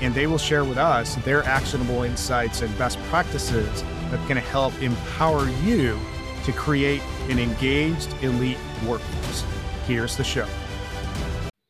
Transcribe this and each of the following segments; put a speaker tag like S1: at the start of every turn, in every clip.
S1: and they will share with us their actionable insights and best practices that can help empower you to create an engaged elite workforce. Here's the show.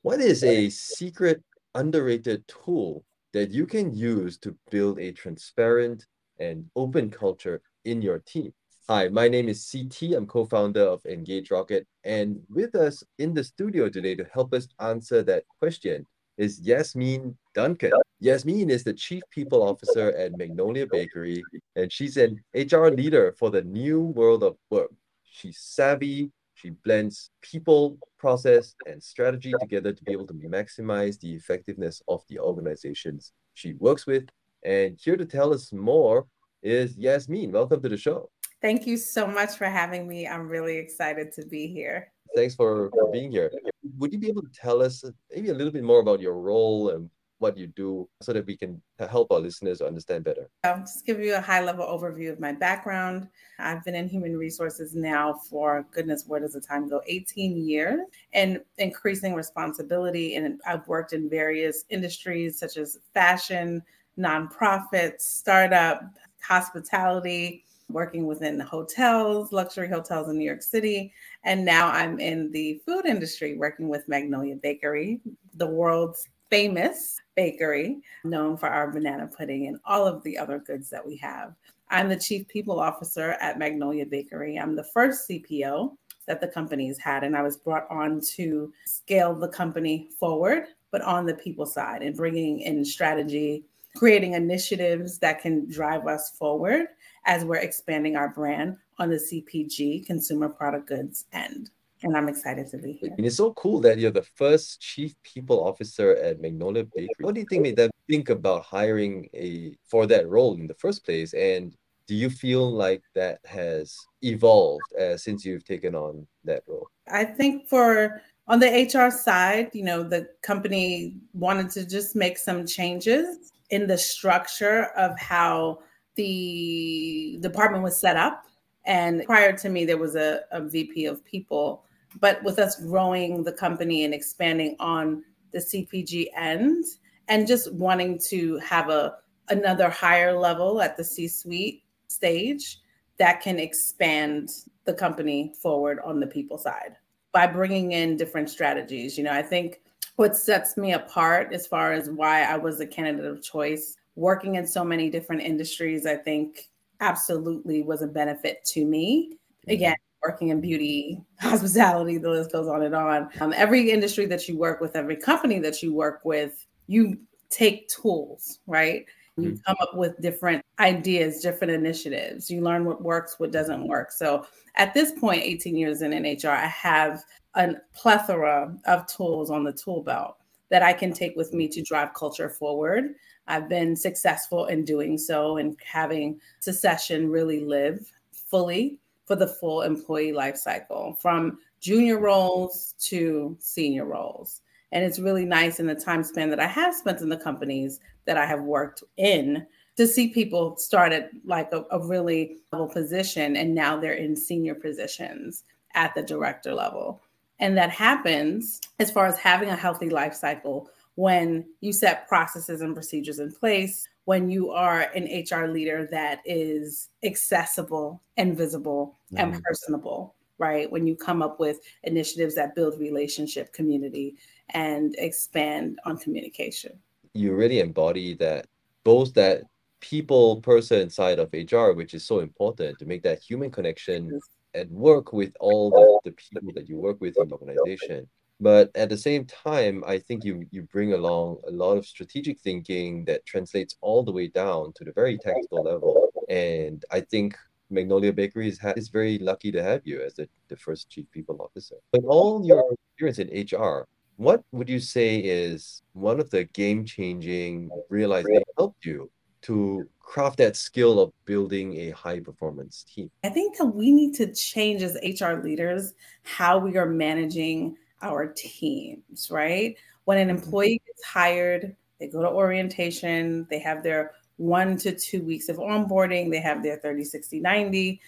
S2: What is a secret, underrated tool that you can use to build a transparent and open culture in your team? Hi, my name is CT. I'm co founder of EngageRocket. And with us in the studio today to help us answer that question is Yasmeen Duncan. Yasmeen is the Chief People Officer at Magnolia Bakery, and she's an HR leader for the new world of work. She's savvy, she blends people, process, and strategy together to be able to maximize the effectiveness of the organizations she works with. And here to tell us more is Yasmeen. Welcome to the show.
S3: Thank you so much for having me. I'm really excited to be here.
S2: Thanks for, for being here. Would you be able to tell us maybe a little bit more about your role and what you do so that we can help our listeners understand better?
S3: I'll just give you a high level overview of my background. I've been in human resources now for goodness, where does the time go? 18 years and increasing responsibility. And I've worked in various industries such as fashion, nonprofits, startup, hospitality, working within hotels, luxury hotels in New York City. And now I'm in the food industry working with Magnolia Bakery, the world's famous bakery known for our banana pudding and all of the other goods that we have. I'm the chief people officer at Magnolia Bakery. I'm the first CPO that the company's had, and I was brought on to scale the company forward, but on the people side and bringing in strategy, creating initiatives that can drive us forward as we're expanding our brand on the CPG consumer product goods end. And I'm excited to be here.
S2: And it's so cool that you're the first chief people officer at Magnolia Bakery. What do you think made them think about hiring a for that role in the first place? And do you feel like that has evolved uh, since you've taken on that role?
S3: I think for on the HR side, you know, the company wanted to just make some changes in the structure of how the department was set up. And prior to me, there was a, a VP of people. But with us growing the company and expanding on the CPG end and just wanting to have a another higher level at the C-suite stage that can expand the company forward on the people side by bringing in different strategies. You know, I think what sets me apart as far as why I was a candidate of choice working in so many different industries, I think absolutely was a benefit to me. Mm-hmm. Again, working in beauty, hospitality, the list goes on and on. Um, every industry that you work with, every company that you work with, you take tools, right? You mm-hmm. come up with different ideas, different initiatives. You learn what works, what doesn't work. So at this point, 18 years in HR, I have a plethora of tools on the tool belt that I can take with me to drive culture forward. I've been successful in doing so and having Succession really live fully for the full employee life cycle from junior roles to senior roles. And it's really nice in the time span that I have spent in the companies that I have worked in to see people start at like a, a really level position and now they're in senior positions at the director level. And that happens as far as having a healthy life cycle when you set processes and procedures in place, when you are an HR leader that is accessible and visible mm-hmm. and personable, right? When you come up with initiatives that build relationship, community, and expand on communication.
S2: You really embody that, both that people person side of HR, which is so important to make that human connection and work with all the, the people that you work with in the organization but at the same time i think you you bring along a lot of strategic thinking that translates all the way down to the very technical level and i think magnolia bakery is, is very lucky to have you as the, the first chief people officer but all your experience in hr what would you say is one of the game changing realizations that helped you to craft that skill of building a high performance team?
S3: I think that we need to change as HR leaders how we are managing our teams, right? When an mm-hmm. employee gets hired, they go to orientation, they have their one to two weeks of onboarding, they have their 30, 60, 90.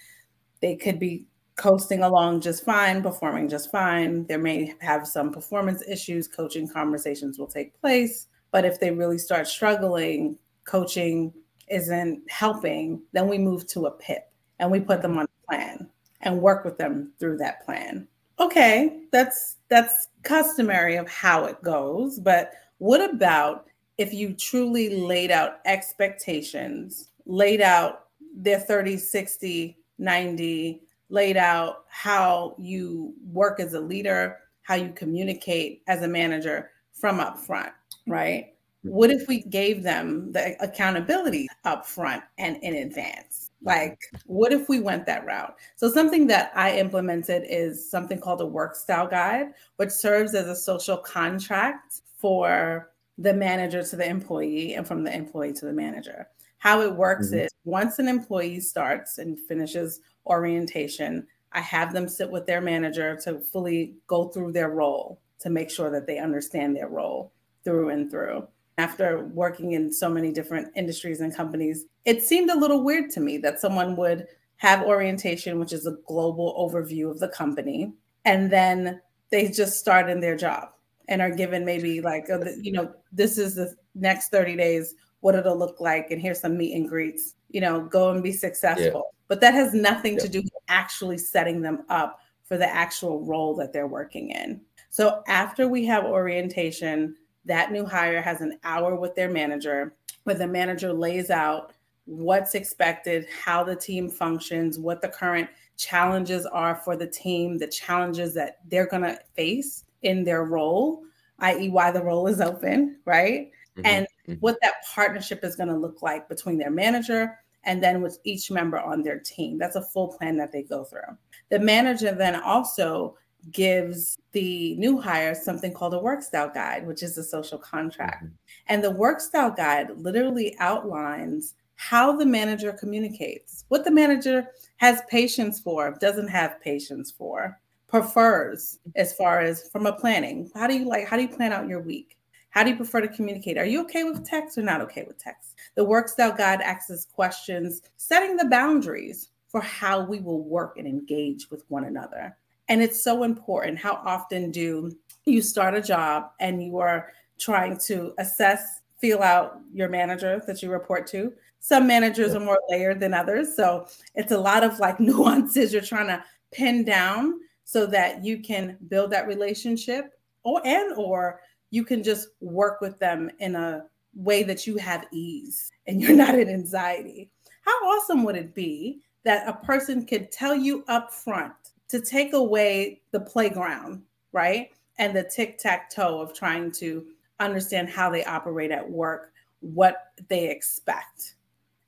S3: They could be coasting along just fine, performing just fine. There may have some performance issues, coaching conversations will take place. But if they really start struggling, coaching isn't helping, then we move to a PIP and we put them on a plan and work with them through that plan. Okay, that's that's customary of how it goes, but what about if you truly laid out expectations, laid out their 30, 60, 90, laid out how you work as a leader, how you communicate as a manager from up front, right? What if we gave them the accountability up front and in advance? Like, what if we went that route? So, something that I implemented is something called a work style guide, which serves as a social contract for the manager to the employee and from the employee to the manager. How it works mm-hmm. is once an employee starts and finishes orientation, I have them sit with their manager to fully go through their role to make sure that they understand their role through and through after working in so many different industries and companies, it seemed a little weird to me that someone would have orientation, which is a global overview of the company, and then they just start in their job and are given maybe like, uh, you know, this is the next 30 days, what it'll look like, and here's some meet and greets, you know, go and be successful. Yeah. But that has nothing yeah. to do with actually setting them up for the actual role that they're working in. So after we have orientation, that new hire has an hour with their manager where the manager lays out what's expected, how the team functions, what the current challenges are for the team, the challenges that they're going to face in their role, i.e., why the role is open, right? Mm-hmm. And mm-hmm. what that partnership is going to look like between their manager and then with each member on their team. That's a full plan that they go through. The manager then also gives the new hire something called a work style guide, which is a social contract. Mm-hmm. And the work style guide literally outlines how the manager communicates, what the manager has patience for, doesn't have patience for, prefers as far as from a planning. How do you like, how do you plan out your week? How do you prefer to communicate? Are you okay with text or not okay with text? The work style guide asks questions, setting the boundaries for how we will work and engage with one another. And it's so important. How often do you start a job and you are trying to assess, feel out your manager that you report to? Some managers are more layered than others. So it's a lot of like nuances you're trying to pin down so that you can build that relationship or and or you can just work with them in a way that you have ease and you're not in anxiety. How awesome would it be that a person could tell you up front to take away the playground, right? And the tic tac toe of trying to understand how they operate at work, what they expect.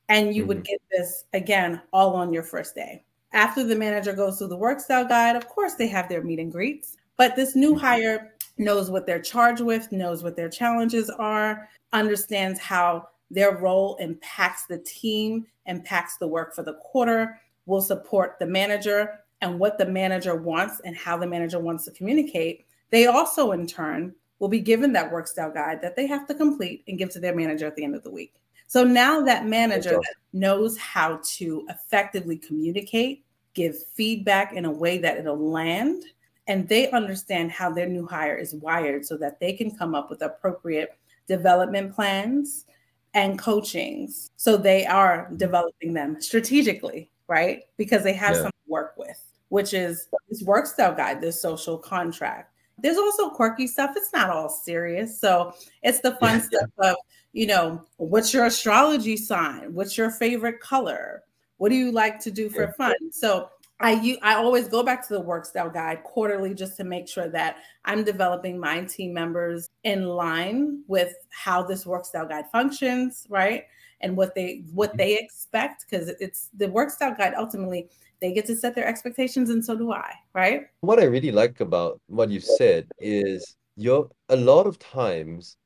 S3: And you mm-hmm. would get this again all on your first day. After the manager goes through the work style guide, of course, they have their meet and greets, but this new mm-hmm. hire knows what they're charged with, knows what their challenges are, understands how their role impacts the team, impacts the work for the quarter, will support the manager and what the manager wants and how the manager wants to communicate, they also in turn will be given that work style guide that they have to complete and give to their manager at the end of the week. So now that manager knows how to effectively communicate, give feedback in a way that it'll land, and they understand how their new hire is wired so that they can come up with appropriate development plans and coachings. So they are mm-hmm. developing them strategically, right? Because they have yeah. some work with which is this work style guide, this social contract. There's also quirky stuff. It's not all serious. So it's the fun yeah, stuff yeah. of, you know, what's your astrology sign? What's your favorite color? What do you like to do for yeah. fun? So I you, I always go back to the work style guide quarterly just to make sure that I'm developing my team members in line with how this work style guide functions, right? And what they what mm-hmm. they expect because it's the work style guide ultimately they get to set their expectations and so do I, right?
S2: What I really like about what you said is you're a lot of times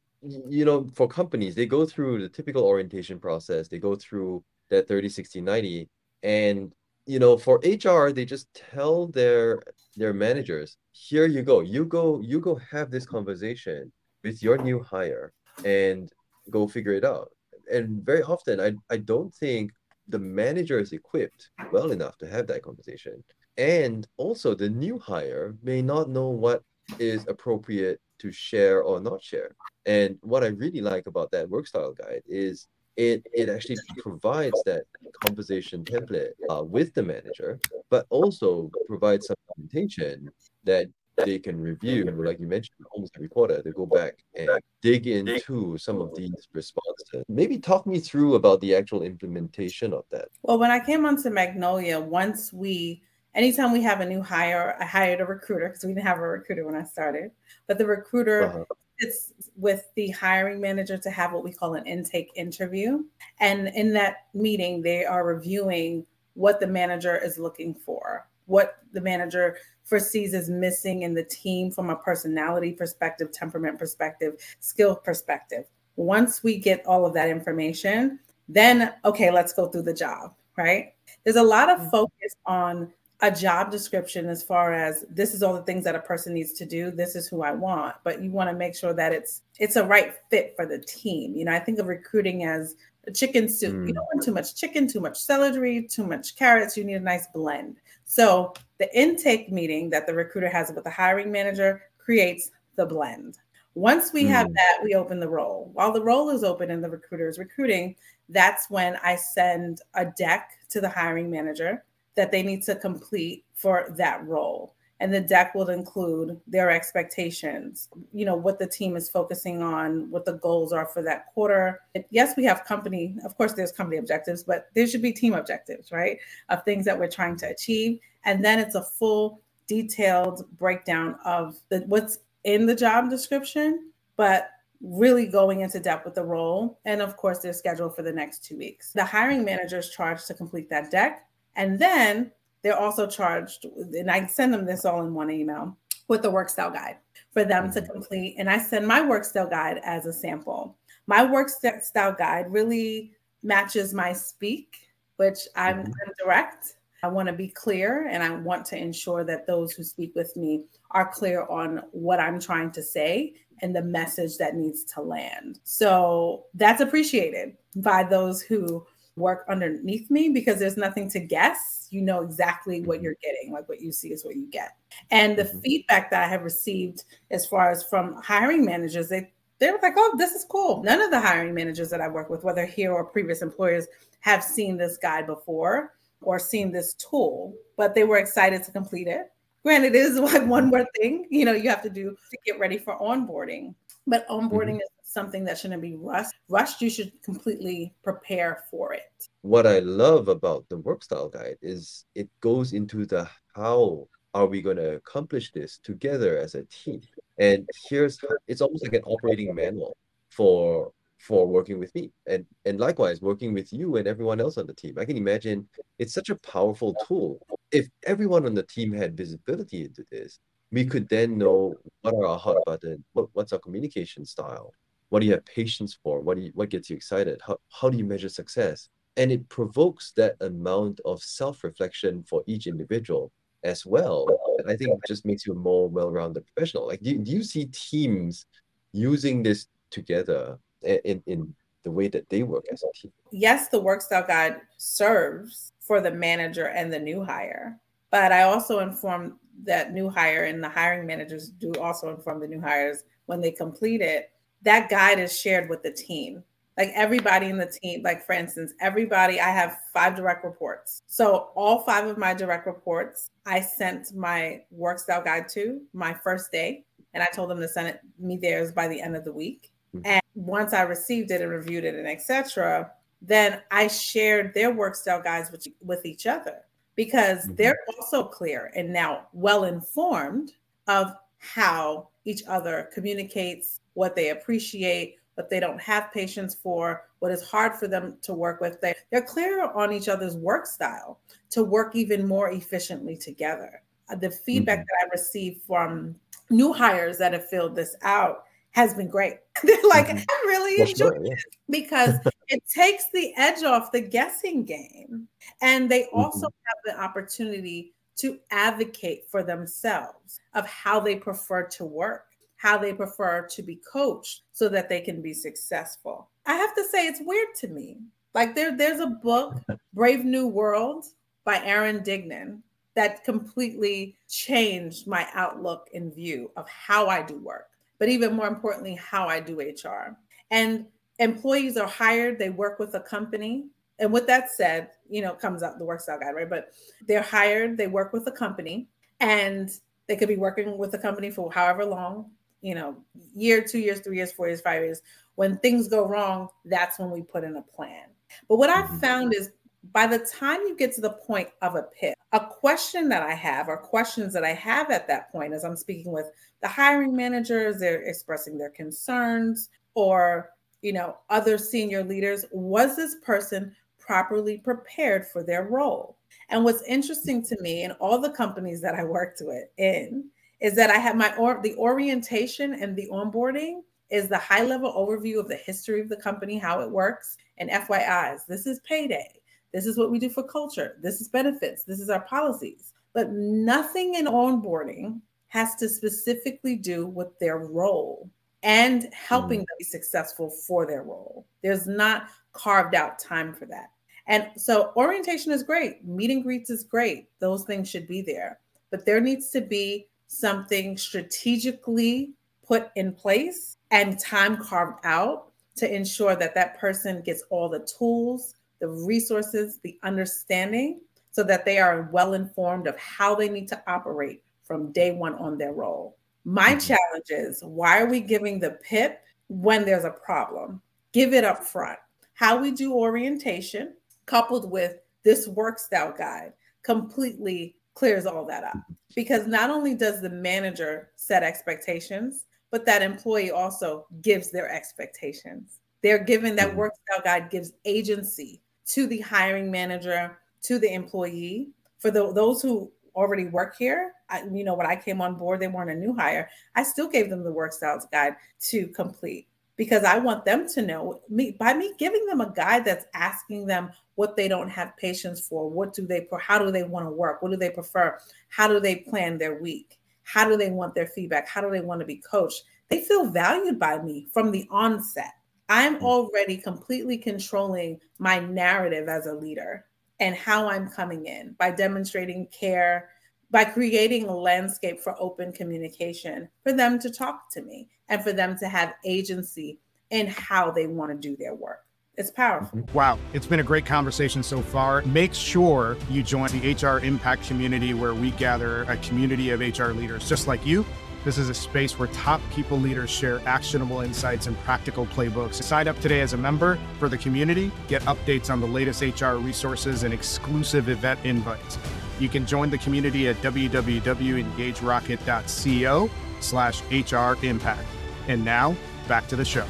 S2: you know, for companies, they go through the typical orientation process. They go through that 30, 60, 90. And, you know, for HR, they just tell their their managers, here you go. You go, you go have this conversation with your new hire and go figure it out. And very often I, I don't think the manager is equipped well enough to have that conversation. And also the new hire may not know what is appropriate to share or not share. And what I really like about that work style guide is it it actually provides that conversation template uh, with the manager, but also provides some documentation that they can review, like you mentioned, almost every quarter. They go back and dig into some of these responses. Maybe talk me through about the actual implementation of that.
S3: Well, when I came onto Magnolia, once we anytime we have a new hire, I hired a recruiter because we didn't have a recruiter when I started, but the recruiter uh-huh. sits with the hiring manager to have what we call an intake interview. And in that meeting, they are reviewing what the manager is looking for, what the manager foresees as missing in the team from a personality perspective, temperament perspective, skill perspective. Once we get all of that information, then okay, let's go through the job, right? There's a lot of mm-hmm. focus on a job description as far as this is all the things that a person needs to do this is who i want but you want to make sure that it's it's a right fit for the team you know i think of recruiting as a chicken soup mm. you don't want too much chicken too much celery too much carrots you need a nice blend so the intake meeting that the recruiter has with the hiring manager creates the blend once we mm. have that we open the role while the role is open and the recruiter is recruiting that's when i send a deck to the hiring manager that they need to complete for that role. And the deck will include their expectations, you know, what the team is focusing on, what the goals are for that quarter. Yes, we have company, of course, there's company objectives, but there should be team objectives, right? Of things that we're trying to achieve. And then it's a full detailed breakdown of the, what's in the job description, but really going into depth with the role. And of course, their schedule for the next two weeks. The hiring manager is charged to complete that deck and then they're also charged, and I send them this all in one email with the work style guide for them to mm-hmm. complete. And I send my work style guide as a sample. My work style guide really matches my speak, which I'm, mm-hmm. I'm direct. I want to be clear and I want to ensure that those who speak with me are clear on what I'm trying to say and the message that needs to land. So that's appreciated by those who work underneath me because there's nothing to guess. You know exactly what mm-hmm. you're getting. Like what you see is what you get. And the mm-hmm. feedback that I have received as far as from hiring managers, they they were like, oh, this is cool. None of the hiring managers that I work with, whether here or previous employers, have seen this guide before or seen this tool, but they were excited to complete it. Granted, it is like one more thing, you know, you have to do to get ready for onboarding. But onboarding mm-hmm. is something that shouldn't be rushed. Rushed, you should completely prepare for it.
S2: What I love about the work style guide is it goes into the how are we going to accomplish this together as a team. And here's how, it's almost like an operating manual for for working with me and and likewise working with you and everyone else on the team. I can imagine it's such a powerful tool. If everyone on the team had visibility into this, we could then know what are our hot buttons, what, what's our communication style, what do you have patience for? What do you, what gets you excited? How, how do you measure success? And it provokes that amount of self-reflection for each individual as well. And I think it just makes you a more well-rounded professional. Like, do, do you see teams using this together in, in the way that they work as a team?
S3: Yes, the work style guide serves for the manager and the new hire. But I also inform that new hire and the hiring managers do also inform the new hires when they complete it that guide is shared with the team like everybody in the team like for instance everybody i have five direct reports so all five of my direct reports i sent my work style guide to my first day and i told them to send it me theirs by the end of the week mm-hmm. and once i received it and reviewed it and etc then i shared their work style guides with, with each other because mm-hmm. they're also clear and now well informed of how each other communicates what they appreciate, what they don't have patience for, what is hard for them to work with. They, they're clear on each other's work style to work even more efficiently together. Uh, the feedback mm-hmm. that I received from new hires that have filled this out has been great. They're like, mm-hmm. I really well, enjoy sure, yeah. because it takes the edge off the guessing game. And they also mm-hmm. have the opportunity to advocate for themselves of how they prefer to work, how they prefer to be coached so that they can be successful. I have to say it's weird to me. Like there, there's a book, Brave New Work by Aaron Dignan, that completely changed my outlook and view of how I do work, but even more importantly, how I do HR. And employees are hired, they work with a company. And with that said, you know, comes out the work style guide, right? But they're hired, they work with a company, and they could be working with the company for however long, you know, year, two years, three years, four years, five years. When things go wrong, that's when we put in a plan. But what I've mm-hmm. found is by the time you get to the point of a PIP, a question that I have or questions that I have at that point as I'm speaking with the hiring managers, they're expressing their concerns or you know other senior leaders was this person properly prepared for their role and what's interesting to me in all the companies that i worked with in is that i have my or the orientation and the onboarding is the high level overview of the history of the company how it works and fyi's this is payday this is what we do for culture. This is benefits. This is our policies. But nothing in onboarding has to specifically do with their role and helping mm. them be successful for their role. There's not carved out time for that. And so orientation is great, meet and greets is great. Those things should be there. But there needs to be something strategically put in place and time carved out to ensure that that person gets all the tools the resources, the understanding, so that they are well informed of how they need to operate from day one on their role. My mm-hmm. challenge is why are we giving the PIP when there's a problem? Give it up front. How we do orientation coupled with this work style guide completely clears all that up because not only does the manager set expectations, but that employee also gives their expectations. They're given that mm-hmm. work style guide gives agency to the hiring manager, to the employee. For the, those who already work here, I, you know, when I came on board, they weren't a new hire. I still gave them the work styles guide to complete because I want them to know me by me giving them a guide that's asking them what they don't have patience for, what do they, how do they want to work, what do they prefer, how do they plan their week, how do they want their feedback, how do they want to be coached. They feel valued by me from the onset. I'm mm. already completely controlling my narrative as a leader and how I'm coming in by demonstrating care, by creating a landscape for open communication for them to talk to me and for them to have agency in how they want to do their work. It's powerful.
S1: Mm-hmm. Wow. It's been a great conversation so far. Make sure you join the HR Impact community where we gather a community of HR leaders just like you this is a space where top people leaders share actionable insights and practical playbooks. Sign up today as a member for the community, get updates on the latest HR resources and exclusive event invites. You can join the community at www.engagerocket.co slash HR impact. And now back to the show.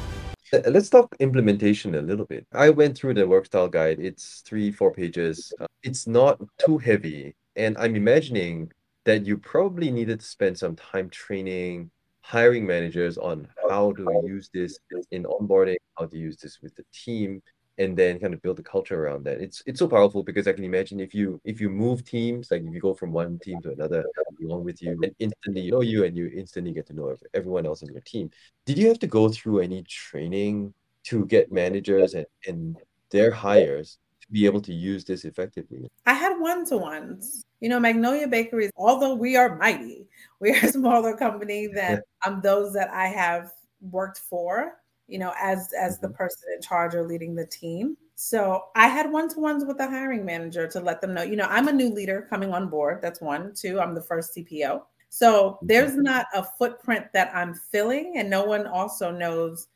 S2: Uh, let's talk implementation a little bit. I went through the work style guide. It's three, four pages. Uh, it's not too heavy. And I'm imagining that you probably needed to spend some time training hiring managers on how to use this in onboarding, how to use this with the team, and then kind of build a culture around that. It's it's so powerful because I can imagine if you if you move teams, like if you go from one team to another along with you, and instantly you know you and you instantly get to know everyone else in your team. Did you have to go through any training to get managers and, and their hires to be able to use this effectively?
S3: I had one to ones. You know, Magnolia Bakeries, although we are mighty, we are a smaller company than um, those that I have worked for, you know, as as the mm-hmm. person in charge or leading the team. So I had one-to-ones with the hiring manager to let them know, you know, I'm a new leader coming on board. That's one. Two, I'm the first CPO. So there's mm-hmm. not a footprint that I'm filling, and no one also knows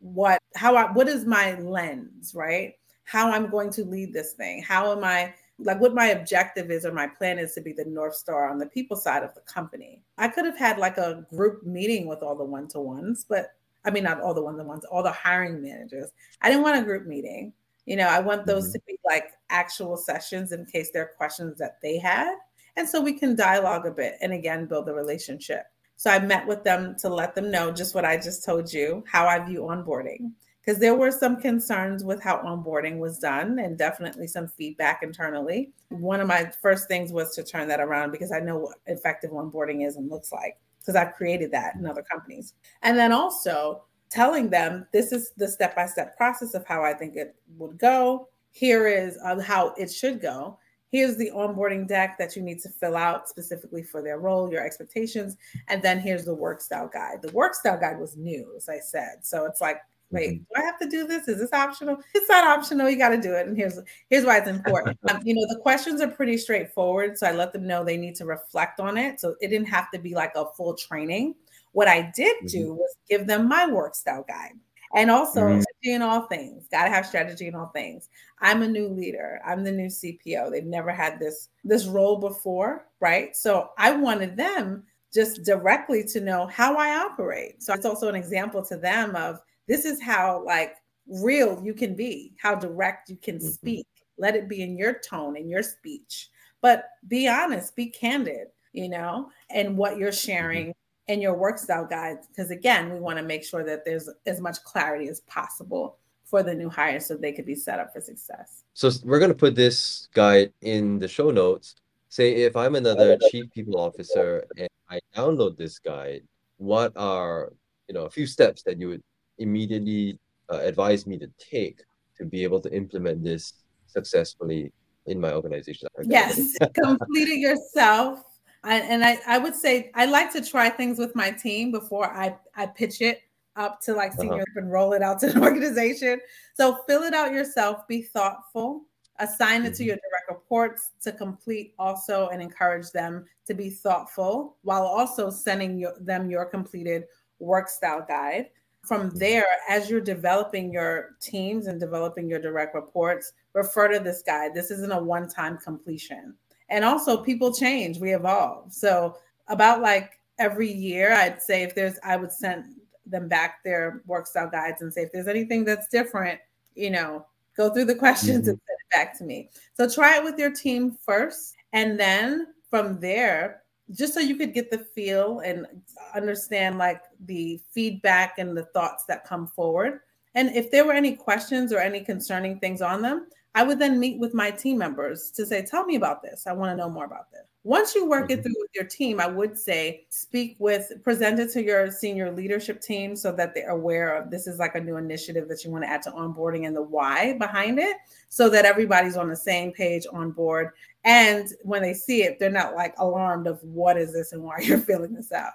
S3: what how I what is my lens, right? how I'm going to lead this thing. How am I like what my objective is or my plan is to be the North Star on the people side of the company. I could have had like a group meeting with all the one to ones, but I mean, not all the one to ones, all the hiring managers. I didn't want a group meeting. You know, I want those mm-hmm. to be like actual sessions in case there are questions that they had. And so we can dialogue a bit and again build the relationship. So I met with them to let them know just what I just told you, how I view onboarding. Because there were some concerns with how onboarding was done and definitely some feedback internally. One of my first things was to turn that around because I know what effective onboarding is and looks like because I've created that in other companies. And then also telling them this is the step by step process of how I think it would go. Here is uh, how it should go. Here's the onboarding deck that you need to fill out specifically for their role, your expectations. And then here's the work style guide. The work style guide was new, as I said. So it's like, wait, mm-hmm. do I have to do this? Is this optional? It's not optional. You got to do it. And here's here's why it's important. um, you know, the questions are pretty straightforward. So I let them know they need to reflect on it. So it didn't have to be like a full training. What I did do mm-hmm. was give them my work style guide. And also mm-hmm. strategy in all things. Got to have strategy in all things. I'm a new leader. I'm the new CPO. They've never had this this role before, right? So I wanted them just directly to know how I operate. So it's also an example to them of this is how like real you can be, how direct you can mm-hmm. speak. Let it be in your tone, in your speech. But be honest, be candid, you know, and what you're mm-hmm. sharing in your work style guides because again we want to make sure that there's as much clarity as possible for the new hires so they could be set up for success
S2: so we're going to put this guide in the show notes say if i'm another chief people officer and i download this guide what are you know a few steps that you would immediately uh, advise me to take to be able to implement this successfully in my organization
S3: yes complete it yourself I, and I, I would say I like to try things with my team before I, I pitch it up to like senior uh-huh. and roll it out to an organization. So fill it out yourself, be thoughtful, assign it mm-hmm. to your direct reports to complete also and encourage them to be thoughtful while also sending your, them your completed work style guide. From there, as you're developing your teams and developing your direct reports, refer to this guide. This isn't a one time completion. And also people change. We evolve. So about like every year i'd say if there's i would send them back their work style guides and say if there's anything that's different you know go through the questions mm-hmm. and send it back to me. So try it with your team first. And then from there just so you could get the feel and understand like the feedback and the thoughts that come forward. And if there were any questions or any concerning things on them I would then meet with my team members to say, Tell me about this. I want to know more about this. Once you work mm-hmm. it through with your team, I would say speak with, present it to your senior leadership team so that they're aware of this is like a new initiative that you want to add to onboarding and the why behind it so that everybody's on the same page on board. And when they see it, they're not like alarmed of what is this and why you're filling this out.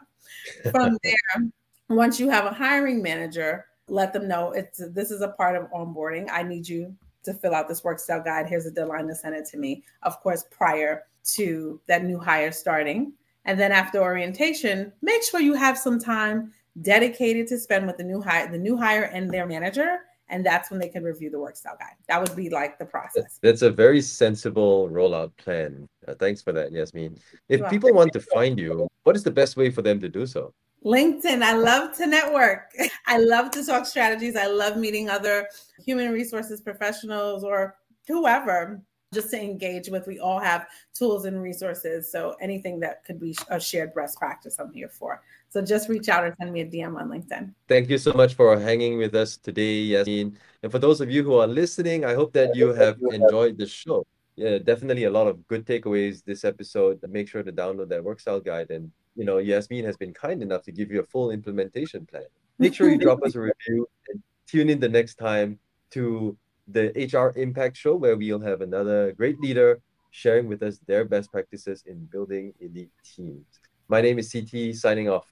S3: From there, once you have a hiring manager, let them know it's this is a part of onboarding. I need you to fill out this work style guide. Here's a deadline to send it to me. Of course, prior to that new hire starting. And then after orientation, make sure you have some time dedicated to spend with the new hire, the new hire and their manager. And that's when they can review the work style guide. That would be like the process.
S2: That's a very sensible rollout plan. Uh, thanks for that, Yasmeen. If people want to find you, what is the best way for them to do so?
S3: LinkedIn. I love to network. I love to talk strategies. I love meeting other human resources professionals or whoever just to engage with. We all have tools and resources. So anything that could be a shared best practice, I'm here for. So just reach out or send me a DM on LinkedIn.
S2: Thank you so much for hanging with us today, Yasmeen. And for those of you who are listening, I hope that you have enjoyed the show. Yeah, definitely a lot of good takeaways this episode. Make sure to download that work style guide and you know, Yasmeen has been kind enough to give you a full implementation plan. Make sure you drop us a review and tune in the next time to the HR Impact Show, where we'll have another great leader sharing with us their best practices in building elite teams. My name is CT, signing off.